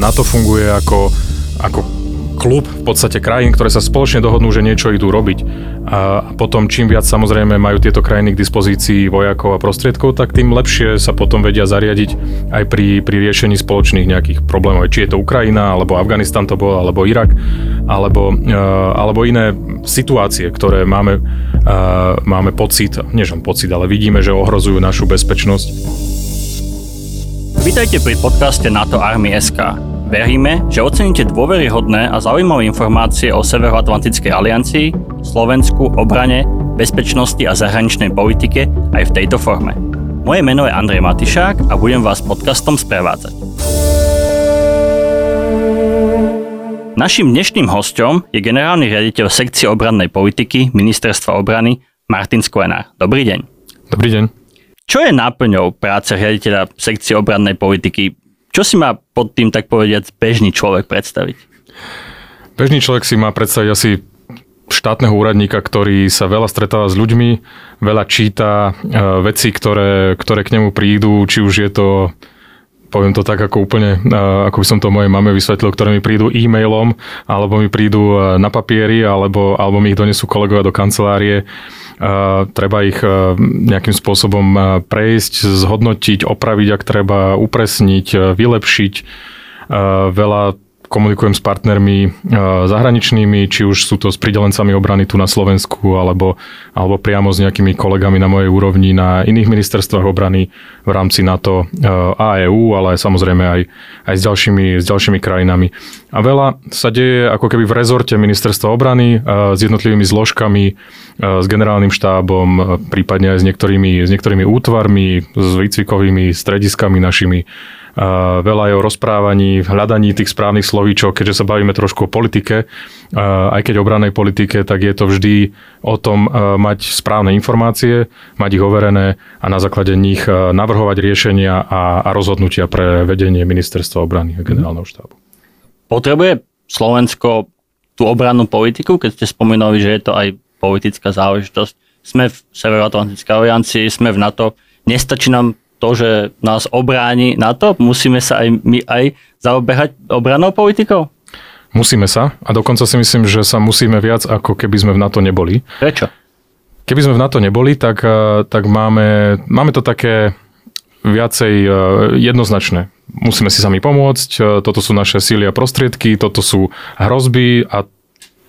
NATO funguje ako, ako klub v podstate krajín, ktoré sa spoločne dohodnú, že niečo idú robiť. A potom čím viac samozrejme majú tieto krajiny k dispozícii vojakov a prostriedkov, tak tým lepšie sa potom vedia zariadiť aj pri, pri riešení spoločných nejakých problémov. Či je to Ukrajina, alebo Afganistan to bol, alebo Irak, alebo, e, alebo iné situácie, ktoré máme, e, máme pocit, nie pocit, ale vidíme, že ohrozujú našu bezpečnosť. Vítajte pri podcaste NATO Army SK. Veríme, že oceníte dôveryhodné a zaujímavé informácie o Severoatlantickej aliancii, Slovensku, obrane, bezpečnosti a zahraničnej politike aj v tejto forme. Moje meno je Andrej Matišák a budem vás podcastom sprevádzať. Naším dnešným hostom je generálny riaditeľ sekcie obrannej politiky Ministerstva obrany Martin Sklenár. Dobrý deň. Dobrý deň. Čo je náplňou práce riaditeľa sekcie obrannej politiky? Čo si má pod tým, tak povediať, bežný človek predstaviť? Bežný človek si má predstaviť asi štátneho úradníka, ktorý sa veľa stretáva s ľuďmi, veľa číta e, veci, ktoré, ktoré k nemu prídu, či už je to poviem to tak ako úplne, ako by som to mojej mame vysvetlil, ktoré mi prídu e-mailom, alebo mi prídu na papieri, alebo, alebo mi ich donesú kolegovia do kancelárie treba ich nejakým spôsobom prejsť, zhodnotiť, opraviť, ak treba, upresniť, vylepšiť. Veľa komunikujem s partnermi e, zahraničnými, či už sú to s pridelencami obrany tu na Slovensku, alebo, alebo priamo s nejakými kolegami na mojej úrovni na iných ministerstvách obrany v rámci NATO e, a EU, ale samozrejme aj, aj s, ďalšími, s ďalšími krajinami. A veľa sa deje ako keby v rezorte ministerstva obrany e, s jednotlivými zložkami, s generálnym štábom, prípadne aj s niektorými, s niektorými útvarmi, s výcvikovými strediskami našimi veľa je o rozprávaní, hľadaní tých správnych slovíčok, keďže sa bavíme trošku o politike, aj keď obranej politike, tak je to vždy o tom mať správne informácie, mať ich overené a na základe nich navrhovať riešenia a, a rozhodnutia pre vedenie ministerstva obrany a generálneho štábu. Potrebuje Slovensko tú obrannú politiku, keď ste spomínali, že je to aj politická záležitosť. Sme v Severoatlantickej aliancii, sme v NATO. Nestačí nám to, že nás obráni na to, musíme sa aj my aj zaoberať obranou politikou? Musíme sa a dokonca si myslím, že sa musíme viac, ako keby sme v NATO neboli. Prečo? Keby sme v NATO neboli, tak, eh, tak máme, máme to také viacej eh, jednoznačné. Musíme si sami pomôcť, eh, toto sú naše síly a prostriedky, toto sú hrozby a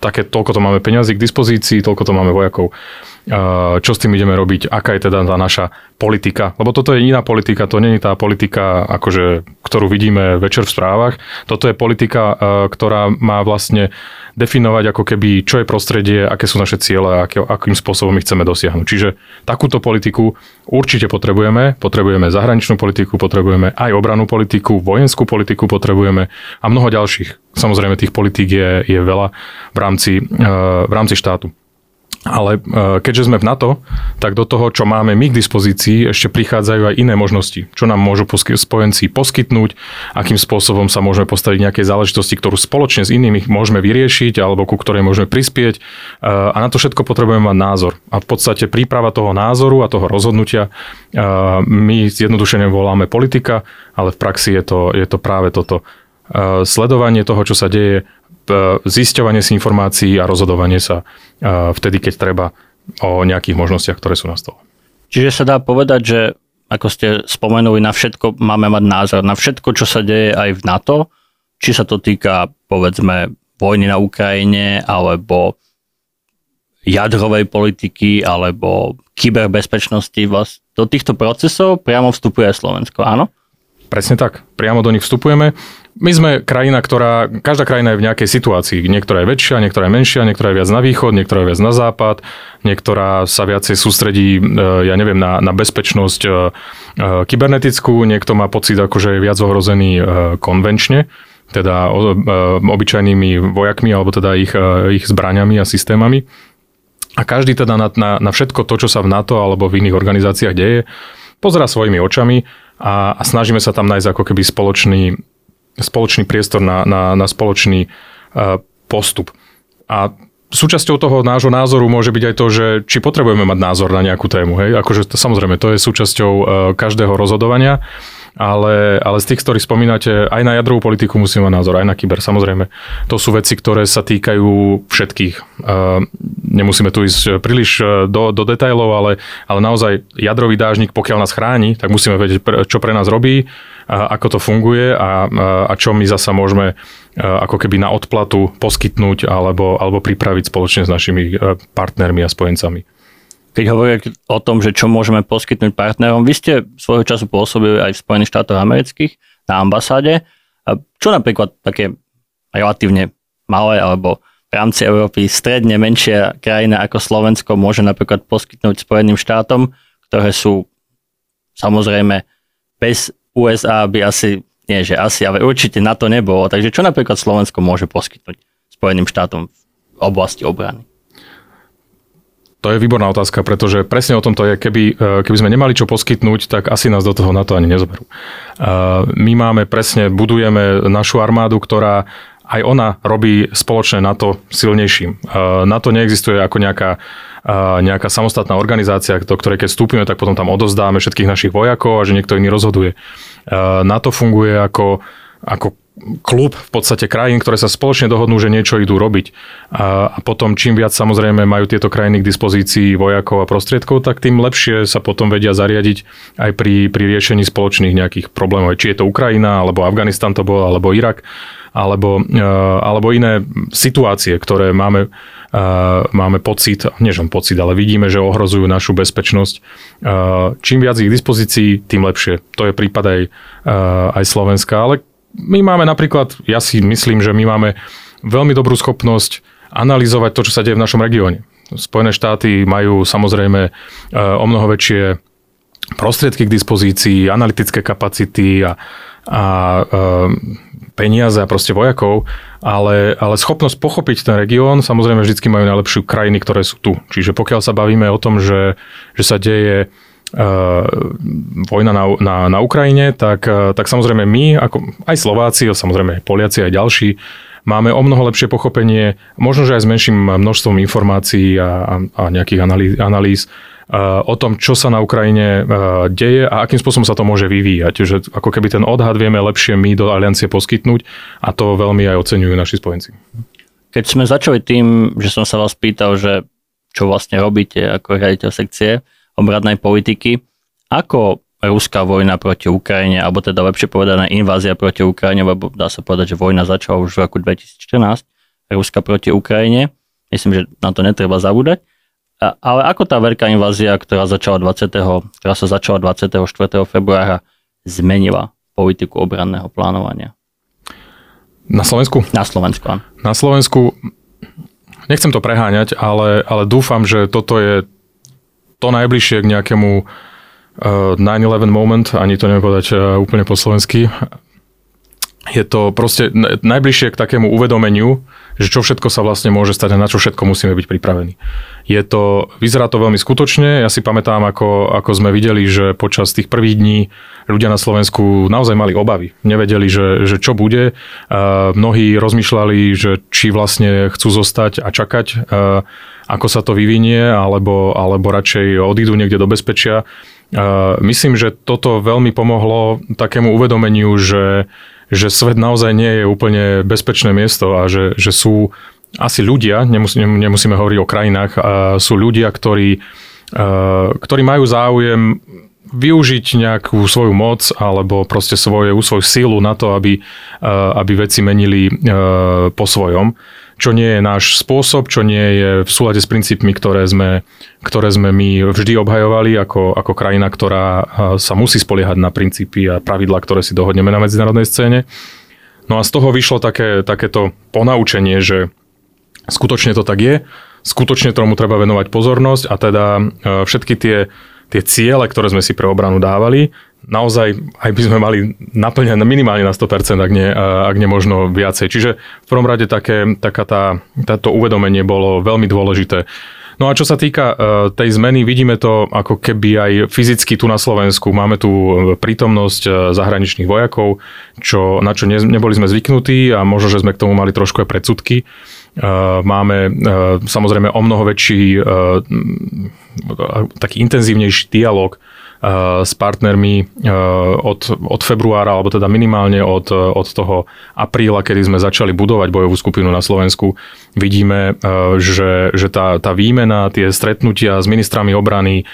také, toľko to máme peňazí k dispozícii, toľko to máme vojakov čo s tým ideme robiť, aká je teda tá naša politika. Lebo toto je iná politika, to je tá politika, akože, ktorú vidíme večer v správach. Toto je politika, ktorá má vlastne definovať ako keby, čo je prostredie, aké sú naše ciele aký, akým spôsobom ich chceme dosiahnuť. Čiže takúto politiku určite potrebujeme. Potrebujeme zahraničnú politiku, potrebujeme aj obranú politiku, vojenskú politiku potrebujeme a mnoho ďalších. Samozrejme, tých politík je, je veľa v rámci, v rámci štátu. Ale e, keďže sme v NATO, tak do toho, čo máme my k dispozícii, ešte prichádzajú aj iné možnosti, čo nám môžu spojenci poskytnúť, akým spôsobom sa môžeme postaviť nejaké záležitosti, ktorú spoločne s inými môžeme vyriešiť alebo ku ktorej môžeme prispieť. E, a na to všetko potrebujeme mať názor. A v podstate príprava toho názoru a toho rozhodnutia e, my zjednodušene voláme politika, ale v praxi je to, je to práve toto sledovanie toho, čo sa deje, zisťovanie si informácií a rozhodovanie sa vtedy, keď treba o nejakých možnostiach, ktoré sú na stole. Čiže sa dá povedať, že ako ste spomenuli, na všetko máme mať názor, na všetko, čo sa deje aj v NATO, či sa to týka, povedzme, vojny na Ukrajine, alebo jadrovej politiky, alebo kyberbezpečnosti. Do týchto procesov priamo vstupuje Slovensko, áno? Presne tak, priamo do nich vstupujeme. My sme krajina, ktorá, každá krajina je v nejakej situácii. Niektorá je väčšia, niektorá je menšia, niektorá je viac na východ, niektorá je viac na západ, niektorá sa viacej sústredí, e, ja neviem, na, na bezpečnosť e, e, kybernetickú, niekto má pocit, ako že je viac ohrozený konvenčne, teda obyčajnými vojakmi alebo teda ich, ich zbraňami a systémami. A každý teda na, na, na všetko to, čo sa v NATO alebo v iných organizáciách deje, pozera svojimi očami a, a snažíme sa tam nájsť ako keby spoločný, spoločný priestor na, na, na spoločný uh, postup. A súčasťou toho nášho názoru môže byť aj to, že či potrebujeme mať názor na nejakú tému. Hej? Akože to, samozrejme, to je súčasťou uh, každého rozhodovania. Ale, ale z tých, ktorých spomínate, aj na jadrovú politiku musíme mať názor, aj na kyber, samozrejme. To sú veci, ktoré sa týkajú všetkých. Nemusíme tu ísť príliš do, do detajlov, ale, ale naozaj jadrový dážnik, pokiaľ nás chráni, tak musíme vedieť, čo pre nás robí, ako to funguje a, a čo my zasa môžeme ako keby na odplatu poskytnúť alebo, alebo pripraviť spoločne s našimi partnermi a spojencami. Keď hovoríte o tom, že čo môžeme poskytnúť partnerom, vy ste svojho času pôsobili aj v Spojených štátoch amerických na ambasáde. Čo napríklad také relatívne malé alebo v rámci Európy stredne menšia krajina ako Slovensko môže napríklad poskytnúť Spojeným štátom, ktoré sú samozrejme bez USA by asi, nie že asi, ale určite na to nebolo. Takže čo napríklad Slovensko môže poskytnúť Spojeným štátom v oblasti obrany? To je výborná otázka, pretože presne o tom to je, keby, e, keby sme nemali čo poskytnúť, tak asi nás do toho na to ani nezoberú. E, my máme presne, budujeme našu armádu, ktorá aj ona robí spoločné NATO silnejším. E, NATO neexistuje ako nejaká, nejaká samostatná organizácia, do ktorej keď vstúpime, tak potom tam odozdáme všetkých našich vojakov a že niekto iný rozhoduje. NATO funguje ako, ako klub v podstate krajín, ktoré sa spoločne dohodnú, že niečo idú robiť. A, a potom čím viac samozrejme majú tieto krajiny k dispozícii vojakov a prostriedkov, tak tým lepšie sa potom vedia zariadiť aj pri, pri riešení spoločných nejakých problémov. Či je to Ukrajina, alebo Afganistan to bol, alebo Irak, alebo, e, alebo iné situácie, ktoré máme, e, máme pocit, nie že pocit, ale vidíme, že ohrozujú našu bezpečnosť. E, čím viac ich k dispozícii, tým lepšie. To je prípad aj, aj Slovenska, ale my máme napríklad, ja si myslím, že my máme veľmi dobrú schopnosť analyzovať to, čo sa deje v našom regióne. Spojené štáty majú samozrejme e, o mnoho väčšie prostriedky k dispozícii, analytické kapacity a, a e, peniaze a proste vojakov, ale, ale schopnosť pochopiť ten región, samozrejme vždy majú najlepšiu krajiny, ktoré sú tu. Čiže pokiaľ sa bavíme o tom, že, že sa deje vojna na, na, na Ukrajine, tak, uh, tak samozrejme my, ako aj Slováci, samozrejme aj Poliaci, aj ďalší, máme o mnoho lepšie pochopenie, možno, že aj s menším množstvom informácií a, a nejakých analýz, analýz uh, o tom, čo sa na Ukrajine deje a akým spôsobom sa to môže vyvíjať. Že ako keby ten odhad vieme lepšie my do aliancie poskytnúť a to veľmi aj oceňujú naši spojenci. Keď sme začali tým, že som sa vás pýtal, že čo vlastne robíte ako riaditeľ sekcie, obradnej politiky. Ako ruská vojna proti Ukrajine, alebo teda lepšie povedané invázia proti Ukrajine, lebo dá sa povedať, že vojna začala už v roku 2014, Ruska proti Ukrajine. Myslím, že na to netreba zabúdať. A, ale ako tá veľká invázia, ktorá, začala 20, ktorá sa začala 24. februára, zmenila politiku obranného plánovania? Na Slovensku? Na Slovensku, áno. Na Slovensku, nechcem to preháňať, ale, ale dúfam, že toto je to najbližšie k nejakému uh, eh, 9-11 moment, ani to neviem povedať uh, úplne po slovensky. Je to proste najbližšie k takému uvedomeniu, že čo všetko sa vlastne môže stať a na čo všetko musíme byť pripravení. Je to, vyzerá to veľmi skutočne, ja si pamätám, ako, ako sme videli, že počas tých prvých dní ľudia na Slovensku naozaj mali obavy. Nevedeli, že, že čo bude. Uh, mnohí rozmýšľali, že či vlastne chcú zostať a čakať. Uh, ako sa to vyvinie, alebo, alebo radšej odídu niekde do bezpečia. Myslím, že toto veľmi pomohlo takému uvedomeniu, že, že svet naozaj nie je úplne bezpečné miesto a že, že sú asi ľudia, nemus, nemusíme hovoriť o krajinách, sú ľudia, ktorí, ktorí majú záujem využiť nejakú svoju moc alebo proste svoje, svoju sílu na to, aby, aby veci menili po svojom čo nie je náš spôsob, čo nie je v súlade s princípmi, ktoré sme, ktoré sme my vždy obhajovali ako, ako krajina, ktorá sa musí spoliehať na princípy a pravidla, ktoré si dohodneme na medzinárodnej scéne. No a z toho vyšlo také, takéto ponaučenie, že skutočne to tak je, skutočne tomu treba venovať pozornosť a teda všetky tie, tie ciele, ktoré sme si pre obranu dávali, naozaj aj by sme mali naplňať minimálne na 100%, ak nie, ak nie možno viacej. Čiže v prvom rade také, taká tá, táto uvedomenie bolo veľmi dôležité. No a čo sa týka uh, tej zmeny, vidíme to ako keby aj fyzicky tu na Slovensku. Máme tu prítomnosť uh, zahraničných vojakov, čo, na čo ne, neboli sme zvyknutí a možno, že sme k tomu mali trošku aj predsudky. Máme samozrejme o mnoho väčší, taký intenzívnejší dialog s partnermi od, od februára, alebo teda minimálne od, od toho apríla, kedy sme začali budovať bojovú skupinu na Slovensku, vidíme, že, že tá, tá výmena, tie stretnutia s ministrami obrany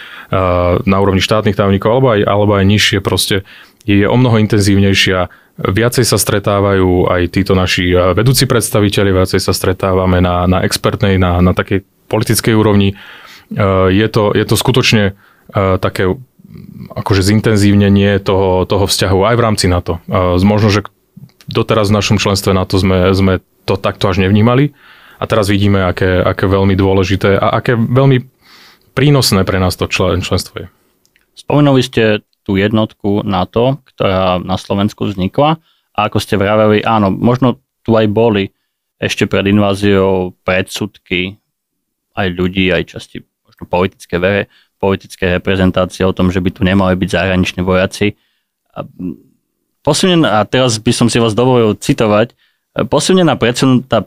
na úrovni štátnych tajomníkov alebo aj, alebo aj nižšie proste je o mnoho intenzívnejšia. Viacej sa stretávajú aj títo naši vedúci predstaviteľi, viacej sa stretávame na, na expertnej, na, na takej politickej úrovni. Eh, je to, je to skutočne eh, také akože zintenzívnenie toho, toho vzťahu aj v rámci NATO. Možno, že doteraz v našom členstve NATO sme, sme to takto až nevnímali a teraz vidíme, aké, aké veľmi dôležité a aké veľmi prínosné pre nás to člen, členstvo je. Spomenuli ste tú jednotku NATO, ktorá na Slovensku vznikla. A ako ste vraveli, áno, možno tu aj boli ešte pred inváziou predsudky aj ľudí, aj časti politické vere, politické reprezentácie o tom, že by tu nemali byť zahraniční vojaci. A, posunená, a teraz by som si vás dovolil citovať, posunená predsunutá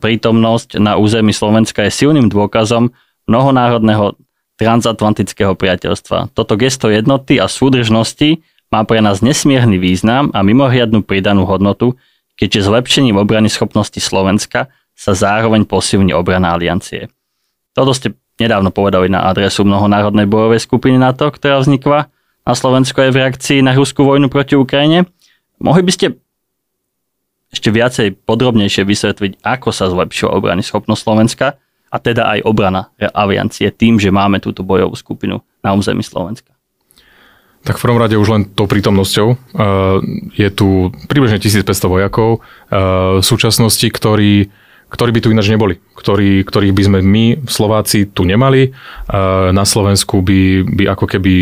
prítomnosť na území Slovenska je silným dôkazom mnohonárodného transatlantického priateľstva. Toto gesto jednoty a súdržnosti má pre nás nesmierny význam a mimoriadnú pridanú hodnotu, keďže zlepšením obrany schopnosti Slovenska sa zároveň posilní obrana aliancie. Toto ste nedávno povedali na adresu mnohonárodnej bojovej skupiny NATO, ktorá vznikla na Slovensku aj v reakcii na ruskú vojnu proti Ukrajine. Mohli by ste ešte viacej podrobnejšie vysvetliť, ako sa zlepšila obrany schopnosť Slovenska a teda aj obrana aliancie tým, že máme túto bojovú skupinu na území Slovenska. Tak v prvom rade už len tou prítomnosťou. Uh, je tu približne 1500 vojakov uh, v súčasnosti, ktorí, ktorí by tu ináč neboli, ktorí, ktorých by sme my, Slováci, tu nemali. Uh, na Slovensku by, by ako keby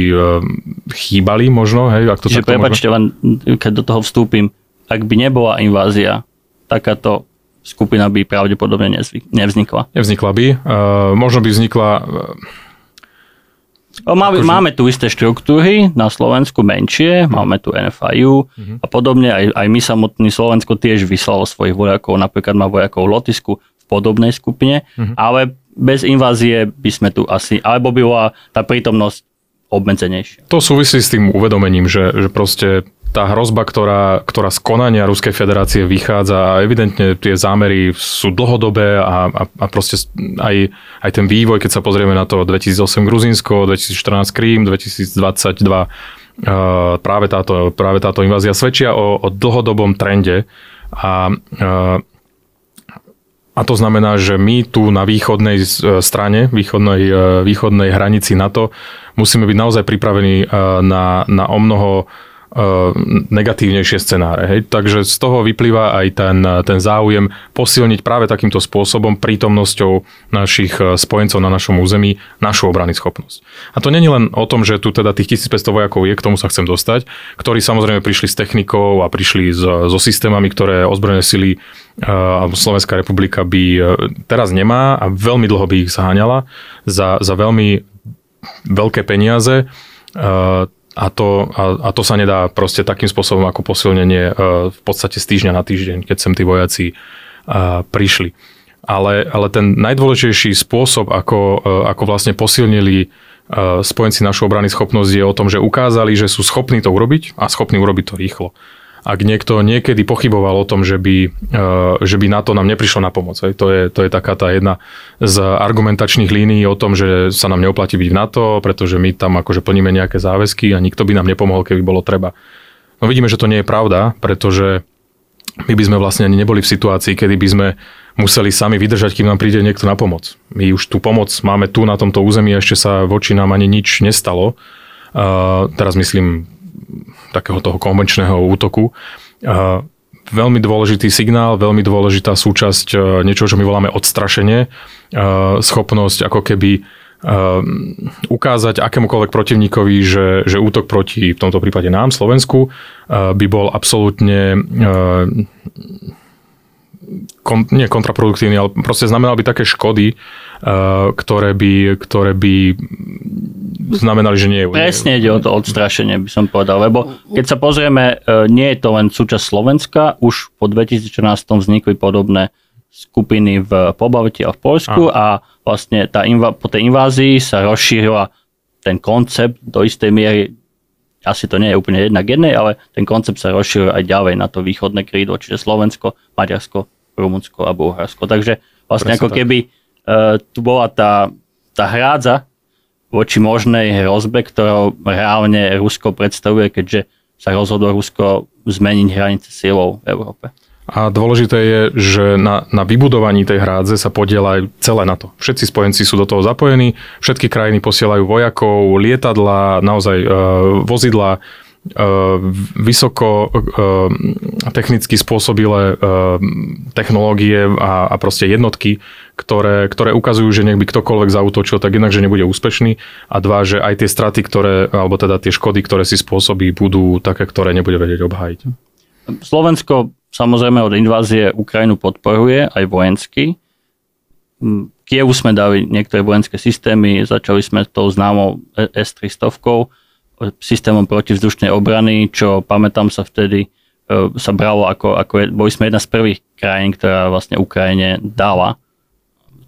chýbali možno. Hej, ak to Čiže prepačte, len keď do toho vstúpim, ak by nebola invázia, takáto skupina by pravdepodobne nevznikla. Nevznikla by. Uh, možno by vznikla... Uh, Má, akože... Máme tu isté štruktúry na Slovensku menšie, máme tu NFIU uh-huh. a podobne. Aj, aj my samotný Slovensko tiež vyslalo svojich vojakov, napríklad má vojakov v Lotisku v podobnej skupine, uh-huh. ale bez invázie by sme tu asi, alebo by bola tá prítomnosť obmedzenejšia. To súvisí s tým uvedomením, že, že proste tá hrozba, ktorá, ktorá z konania Ruskej federácie vychádza a evidentne tie zámery sú dlhodobé a, a, a proste aj, aj ten vývoj, keď sa pozrieme na to 2008 Gruzinsko, 2014 Krím, 2022 uh, práve, táto, práve táto invázia svedčia o, o dlhodobom trende. A uh, a to znamená, že my tu na východnej strane, východnej, východnej hranici NATO musíme byť naozaj pripravení na, na o mnoho negatívnejšie scenáre. Hej? Takže z toho vyplýva aj ten, ten záujem posilniť práve takýmto spôsobom prítomnosťou našich eh, spojencov na našom území našu obrany schopnosť. A to není len o tom, že tu teda tých 1500 vojakov je, k tomu sa chcem dostať, ktorí samozrejme prišli s technikou a prišli so, so systémami, ktoré ozbrojené sily uh, Slovenská republika by teraz nemá a veľmi dlho by ich zaháňala za, za veľmi veľké peniaze. A to, a, a to sa nedá proste takým spôsobom ako posilnenie e, v podstate z týždňa na týždeň, keď sem tí vojaci e, prišli. Ale, ale ten najdôležitejší spôsob, ako, e, ako vlastne posilnili spojenci našu obrany schopnosť je o tom, že ukázali, že sú schopní to urobiť a schopní urobiť to rýchlo ak niekto niekedy pochyboval o tom, že by, e, že by na to nám neprišlo na pomoc. To je, to je taká tá jedna z argumentačných línií o tom, že sa nám neoplatí byť v NATO, pretože my tam akože plníme nejaké záväzky a nikto by nám nepomohol, keby bolo treba. No vidíme, že to nie je pravda, pretože my by sme vlastne ani neboli v situácii, kedy by sme museli sami vydržať, kým nám príde niekto na pomoc. My už tú pomoc máme tu na tomto území a ešte sa voči nám ani nič nestalo. Uh, teraz myslím takého toho konvenčného útoku. Veľmi dôležitý signál, veľmi dôležitá súčasť e, niečo, čo my voláme odstrašenie, e, schopnosť ako keby e, ukázať akémukoľvek protivníkovi, že, že útok proti, v tomto prípade nám, Slovensku, by bol absolútne kon, nie kontraproduktívny, ale proste znamenal by také škody, ktoré, by, ktoré by znamenali, že nie je. Presne ide o to odstrašenie, by som povedal, lebo keď sa pozrieme, uh, nie je to len súčasť Slovenska, už po 2014 vznikli podobné skupiny v Pobalti a v Polsku a, a vlastne tá inva- po tej invázii sa rozšírila ten koncept do istej miery asi to nie je úplne jednak jednej, ale ten koncept sa rozšíruje aj ďalej na to východné krídlo, čiže Slovensko, Maďarsko, Rumunsko a Bulharsko. Takže vlastne Presne ako tak. keby uh, tu bola tá, tá hrádza voči možnej hrozbe, ktorou reálne Rusko predstavuje, keďže sa rozhodlo Rusko zmeniť hranice silou v Európe. A dôležité je, že na, na vybudovaní tej hrádze sa podiela aj celé NATO. Všetci spojenci sú do toho zapojení, všetky krajiny posielajú vojakov, lietadla, naozaj e, vozidla, e, vysoko e, technicky spôsobilé e, technológie a, a proste jednotky, ktoré, ktoré ukazujú, že nech by ktokoľvek zautočil, tak jednak, že nebude úspešný a dva, že aj tie straty, ktoré, alebo teda tie škody, ktoré si spôsobí, budú také, ktoré nebude vedieť obhájiť. Slovensko samozrejme od invázie Ukrajinu podporuje aj vojensky. Mm, Kievu sme dali niektoré vojenské systémy, začali sme tou známou S-300, systémom protivzdušnej obrany, čo pamätám sa vtedy e, sa bralo ako, ako boli sme jedna z prvých krajín, ktorá vlastne Ukrajine dala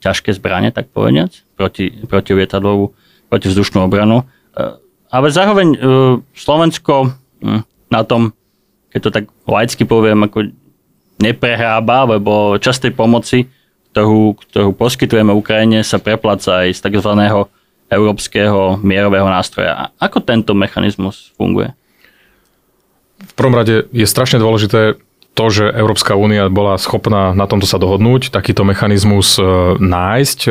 ťažké zbranie, tak povediac, proti, proti lietadlovú, protivzdušnú obranu. E, Ale zároveň e, Slovensko hm, na tom keď to tak laicky poviem, ako neprehrába, lebo časť tej pomoci, ktorú, ktorú poskytujeme Ukrajine, sa prepláca aj z tzv. európskeho mierového nástroja. Ako tento mechanizmus funguje? V prvom rade je strašne dôležité to, že Európska únia bola schopná na tomto sa dohodnúť, takýto mechanizmus e, nájsť. E,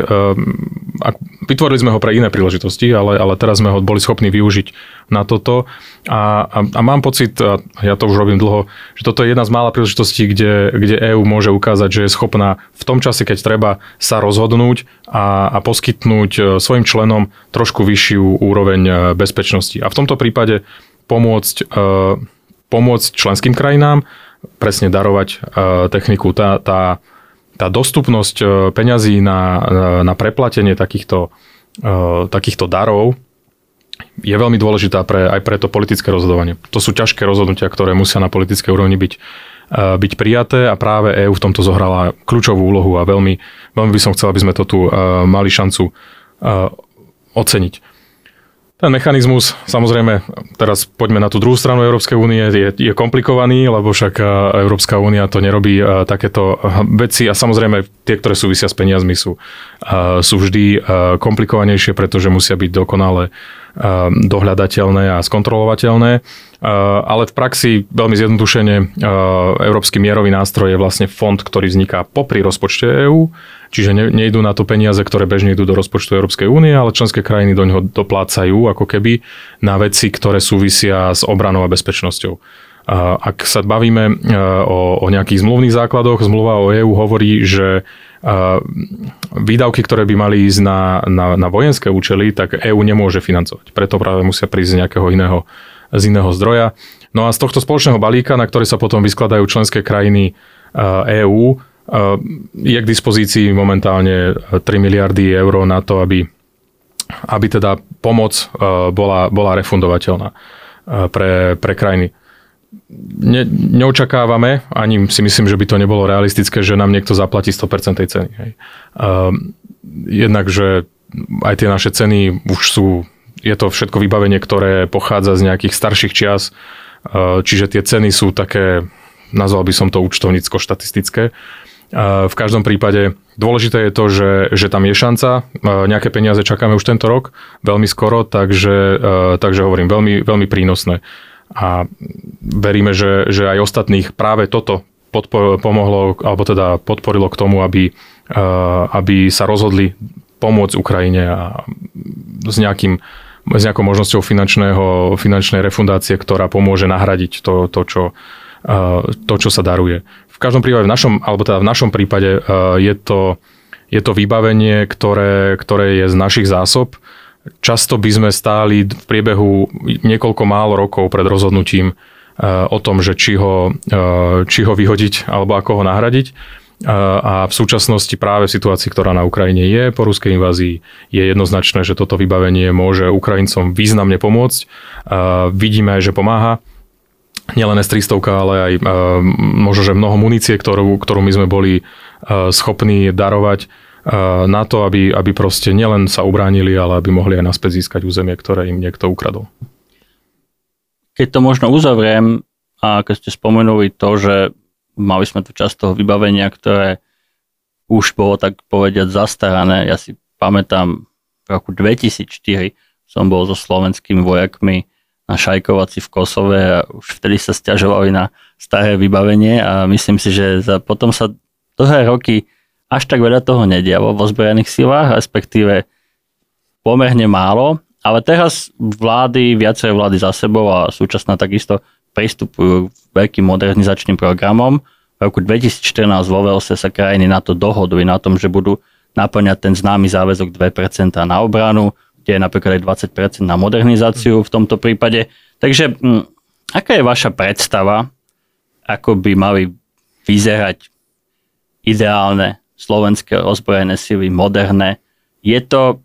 vytvorili sme ho pre iné príležitosti, ale, ale teraz sme ho boli schopní využiť na toto. A, a, a mám pocit, a ja to už robím dlho, že toto je jedna z mála príležitostí, kde, kde EÚ môže ukázať, že je schopná v tom čase, keď treba sa rozhodnúť a, a poskytnúť e, svojim členom trošku vyššiu úroveň bezpečnosti. A v tomto prípade pomôcť, pomôcť členským krajinám, presne darovať e, techniku. Tá, tá, tá dostupnosť e, peňazí na, na preplatenie takýchto, e, takýchto darov je veľmi dôležitá pre, aj pre to politické rozhodovanie. To sú ťažké rozhodnutia, ktoré musia na politickej úrovni byť, e, byť prijaté a práve EÚ v tomto zohrala kľúčovú úlohu a veľmi, veľmi by som chcel, aby sme to tu e, mali šancu e, oceniť. Ten mechanizmus, samozrejme, teraz poďme na tú druhú stranu Európskej únie, je, je komplikovaný, lebo však Európska únia to nerobí takéto veci a samozrejme tie, ktoré súvisia s peniazmi sú, sú vždy komplikovanejšie, pretože musia byť dokonale dohľadateľné a skontrolovateľné. Ale v praxi veľmi zjednodušene Európsky mierový nástroj je vlastne fond, ktorý vzniká popri rozpočte EÚ, čiže ne, nejdú na to peniaze, ktoré bežne idú do rozpočtu Európskej únie, ale členské krajiny do ňoho doplácajú ako keby na veci, ktoré súvisia s obranou a bezpečnosťou. Ak sa bavíme o, o nejakých zmluvných základoch, zmluva o EÚ hovorí, že výdavky, ktoré by mali ísť na, na, na vojenské účely, tak EÚ nemôže financovať. Preto práve musia prísť z nejakého iného, z iného zdroja. No a z tohto spoločného balíka, na ktorý sa potom vyskladajú členské krajiny EÚ, je k dispozícii momentálne 3 miliardy eur na to, aby, aby teda pomoc bola, bola refundovateľná pre, pre krajiny ne, neočakávame, ani si myslím, že by to nebolo realistické, že nám niekto zaplatí 100% tej ceny. Hej. Jednak, že aj tie naše ceny už sú, je to všetko vybavenie, ktoré pochádza z nejakých starších čias, uh, čiže tie ceny sú také, nazval by som to účtovnícko-štatistické. Uh, v každom prípade dôležité je to, že, že tam je šanca. Uh, nejaké peniaze čakáme už tento rok, veľmi skoro, takže, takže hovorím, veľmi, veľmi prínosné a veríme, že, že aj ostatných práve toto podpor, pomohlo, alebo teda podporilo k tomu, aby, aby sa rozhodli pomôcť Ukrajine a s, nejakým, s nejakou možnosťou finančného, finančnej refundácie, ktorá pomôže nahradiť to, to, čo, to, čo sa daruje. V každom prípade, v našom, alebo teda v našom prípade je to, je to vybavenie, ktoré, ktoré je z našich zásob, Často by sme stáli v priebehu niekoľko málo rokov pred rozhodnutím o tom, že či ho, či ho vyhodiť alebo ako ho nahradiť. A v súčasnosti práve v situácii, ktorá na Ukrajine je po ruskej invázii, je jednoznačné, že toto vybavenie môže Ukrajincom významne pomôcť. Vidíme aj, že pomáha. Nielen S-300, ale aj možno, že mnoho munície, ktorú, ktorú my sme boli schopní darovať, na to, aby, aby proste nielen sa ubránili, ale aby mohli aj naspäť získať územie, ktoré im niekto ukradol. keď to možno uzavriem, a keď ste spomenuli to, že mali sme tu časť toho vybavenia, ktoré už bolo tak povediať zastarané. Ja si pamätám, v roku 2004 som bol so slovenskými vojakmi na Šajkovaci v Kosove a už vtedy sa stiažovali na staré vybavenie a myslím si, že za, potom sa dlhé roky až tak veľa toho nedialo v ozbrojených silách, respektíve pomerne málo, ale teraz vlády, viaceré vlády za sebou a súčasná takisto pristupujú k veľkým modernizačným programom. V roku 2014 vo Velse sa krajiny na to dohodli, na tom, že budú naplňať ten známy záväzok 2% na obranu, kde je napríklad aj 20% na modernizáciu v tomto prípade. Takže hm, aká je vaša predstava, ako by mali vyzerať ideálne slovenské ozbrojené sily, moderné? Je to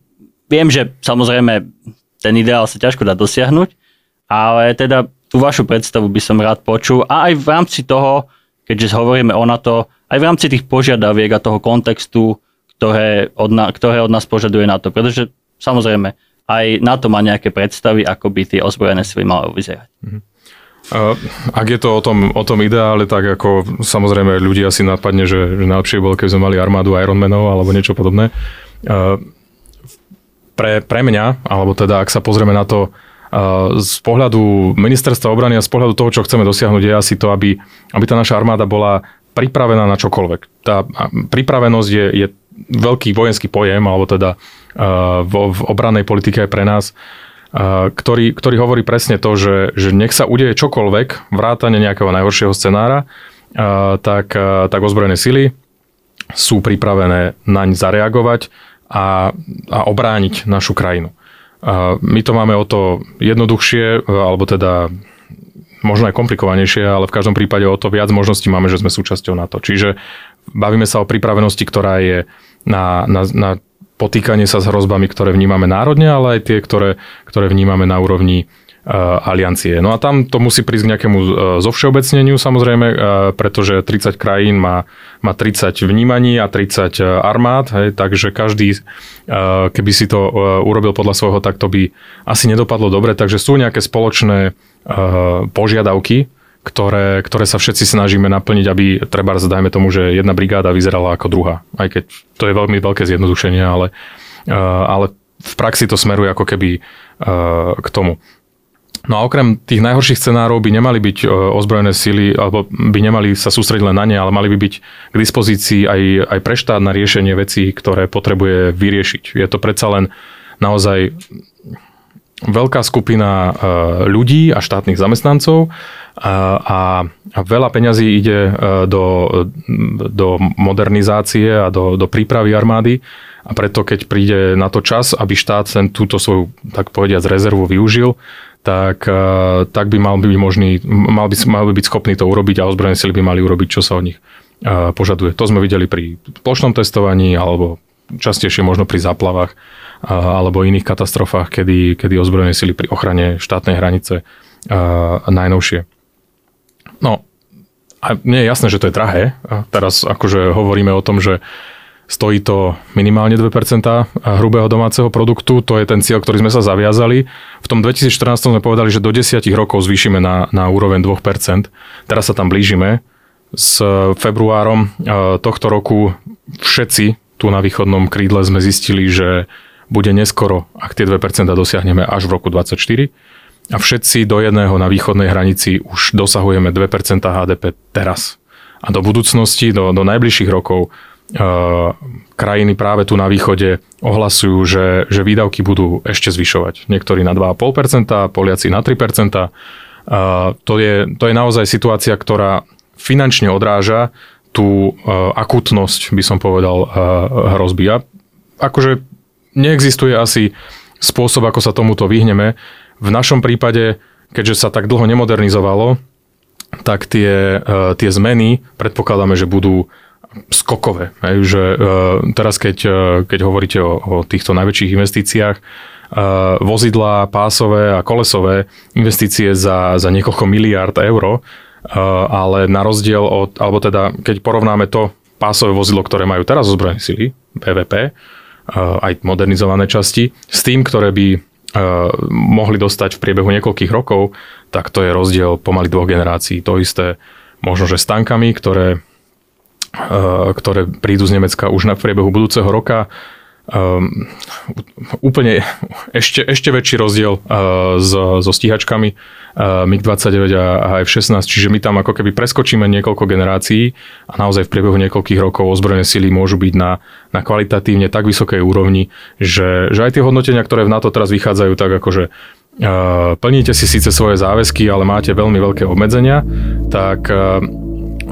viem, že samozrejme ten ideál sa ťažko dá dosiahnuť, ale teda tú vašu predstavu by som rád počul a aj v rámci toho, keďže hovoríme o NATO, aj v rámci tých požiadaviek a toho kontextu, ktoré od, na, ktoré od nás požaduje NATO, pretože samozrejme aj NATO má nejaké predstavy, ako by tie ozbrojené sily mali vyzerať. Mm-hmm. Ak je to o tom, o tom ideále, tak ako samozrejme ľudia si napadne, že, že najlepšie bolo, keby sme mali armádu Ironmanov alebo niečo podobné pre, pre mňa, alebo teda ak sa pozrieme na to z pohľadu ministerstva obrany a z pohľadu toho, čo chceme dosiahnuť, je asi to, aby, aby tá naša armáda bola pripravená na čokoľvek. Tá pripravenosť je, je veľký vojenský pojem, alebo teda uh, v, v obrannej politike aj pre nás, uh, ktorý, ktorý hovorí presne to, že, že nech sa udeje čokoľvek, vrátane nejakého najhoršieho scenára, tak, tak ozbrojené sily sú pripravené naň zareagovať a, a obrániť našu krajinu. A my to máme o to jednoduchšie, alebo teda možno aj komplikovanejšie, ale v každom prípade o to viac možností máme, že sme súčasťou NATO. Čiže bavíme sa o pripravenosti, ktorá je na, na, na potýkanie sa s hrozbami, ktoré vnímame národne, ale aj tie, ktoré, ktoré vnímame na úrovni aliancie. No a tam to musí prísť k nejakému eh, zovšeobecneniu samozrejme, eh, pretože 30 krajín má, má 30 vnímaní a 30 armád, hej, takže každý, keby si to urobil podľa svojho, tak to by asi nedopadlo dobre, takže sú nejaké spoločné požiadavky, ktoré, ktoré sa všetci snažíme naplniť, aby treba, dajme tomu, že jedna brigáda vyzerala ako druhá. Aj keď to je veľmi veľké zjednodušenie, ale, ale v praxi to smeruje ako keby k tomu. No a okrem tých najhorších scenárov by nemali byť e, ozbrojené síly, alebo by nemali sa sústrediť len na ne, ale mali by byť k dispozícii aj, aj pre štát na riešenie vecí, ktoré potrebuje vyriešiť. Je to predsa len naozaj veľká skupina e, ľudí a štátnych zamestnancov a, a veľa peňazí ide e, do, do modernizácie a do, do prípravy armády a preto keď príde na to čas, aby štát ten túto svoju, tak povediať, rezervu využil, tak, eh, tak by mal byť možný, mal by, mal by byť schopný to urobiť a ozbrojené sily by mali urobiť, čo sa od nich eh, požaduje. To sme videli pri plošnom testovaní alebo častejšie možno pri záplavách eh, alebo iných katastrofách, kedy, kedy ozbrojené sily pri ochrane štátnej hranice najnovšie. No, a mne je jasné, že to je drahé. A teraz akože hovoríme o tom, že Stojí to minimálne 2% hrubého domáceho produktu, to je ten cieľ, ktorý sme sa zaviazali. V tom 2014 sme povedali, že do 10 rokov zvýšime na, na úroveň 2%. Teraz sa tam blížime. S februárom e, tohto roku všetci tu na východnom krídle sme zistili, že bude neskoro, ak tie 2% dosiahneme až v roku 2024. A všetci do jedného na východnej hranici už dosahujeme 2% HDP teraz. A do budúcnosti, do, do najbližších rokov krajiny práve tu na východe ohlasujú, že, že výdavky budú ešte zvyšovať. Niektorí na 2,5%, Poliaci na 3%. To je, to je naozaj situácia, ktorá finančne odráža tú akutnosť, by som povedal, hrozby. A akože neexistuje asi spôsob, ako sa tomuto vyhneme. V našom prípade, keďže sa tak dlho nemodernizovalo, tak tie, tie zmeny predpokladáme, že budú skokové. Hej, že uh, teraz, keď, uh, keď hovoríte o, o týchto najväčších investíciách, uh, vozidlá, pásové a kolesové investície za, za niekoľko miliárd eur, ale na rozdiel od, alebo teda, keď porovnáme to pásové vozidlo, ktoré majú teraz ozbrojené sily, PVP, aj modernizované časti, s tým, ktoré by mohli dostať v priebehu niekoľkých rokov, tak to je rozdiel pomaly dvoch generácií. To isté možno, že s tankami, ktoré, ktoré prídu z Nemecka už na priebehu budúceho roka. Um, úplne ešte, ešte väčší rozdiel uh, so, so stíhačkami uh, MiG-29 a, a F-16, čiže my tam ako keby preskočíme niekoľko generácií a naozaj v priebehu niekoľkých rokov ozbrojené sily môžu byť na, na kvalitatívne tak vysokej úrovni, že, že aj tie hodnotenia, ktoré v NATO teraz vychádzajú, tak akože plníte si síce svoje záväzky, ale máte veľmi veľké obmedzenia, tak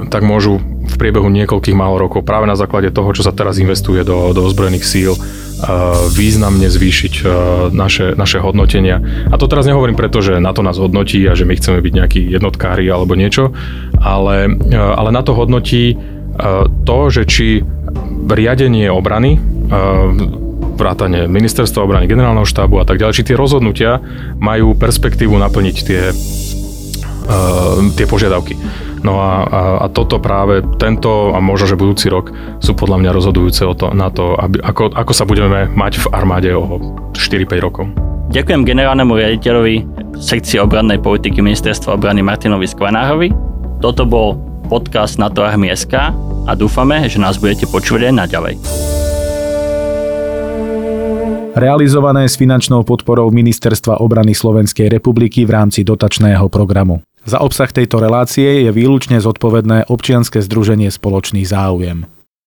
tak môžu v priebehu niekoľkých málo rokov práve na základe toho, čo sa teraz investuje do, do ozbrojených síl, uh, významne zvýšiť uh, naše, naše hodnotenia. A to teraz nehovorím preto, že na to nás hodnotí a že my chceme byť nejakí jednotkári alebo niečo, ale, uh, ale na to hodnotí to, že či riadenie obrany, vrátane ministerstva obrany, generálneho štábu a tak ďalej, či tie rozhodnutia majú perspektívu naplniť tie, tie požiadavky. No a, a, a toto práve tento a možno, že budúci rok sú podľa mňa rozhodujúce o to, na to, aby, ako, ako sa budeme mať v armáde o 4-5 rokov. Ďakujem generálnemu riaditeľovi sekcie obrannej politiky Ministerstva obrany Martinovi Skvanárovi. Toto bol podcast na to SK a dúfame, že nás budete počuť aj naďalej. Realizované s finančnou podporou Ministerstva obrany Slovenskej republiky v rámci dotačného programu. Za obsah tejto relácie je výlučne zodpovedné občianske združenie Spoločný záujem.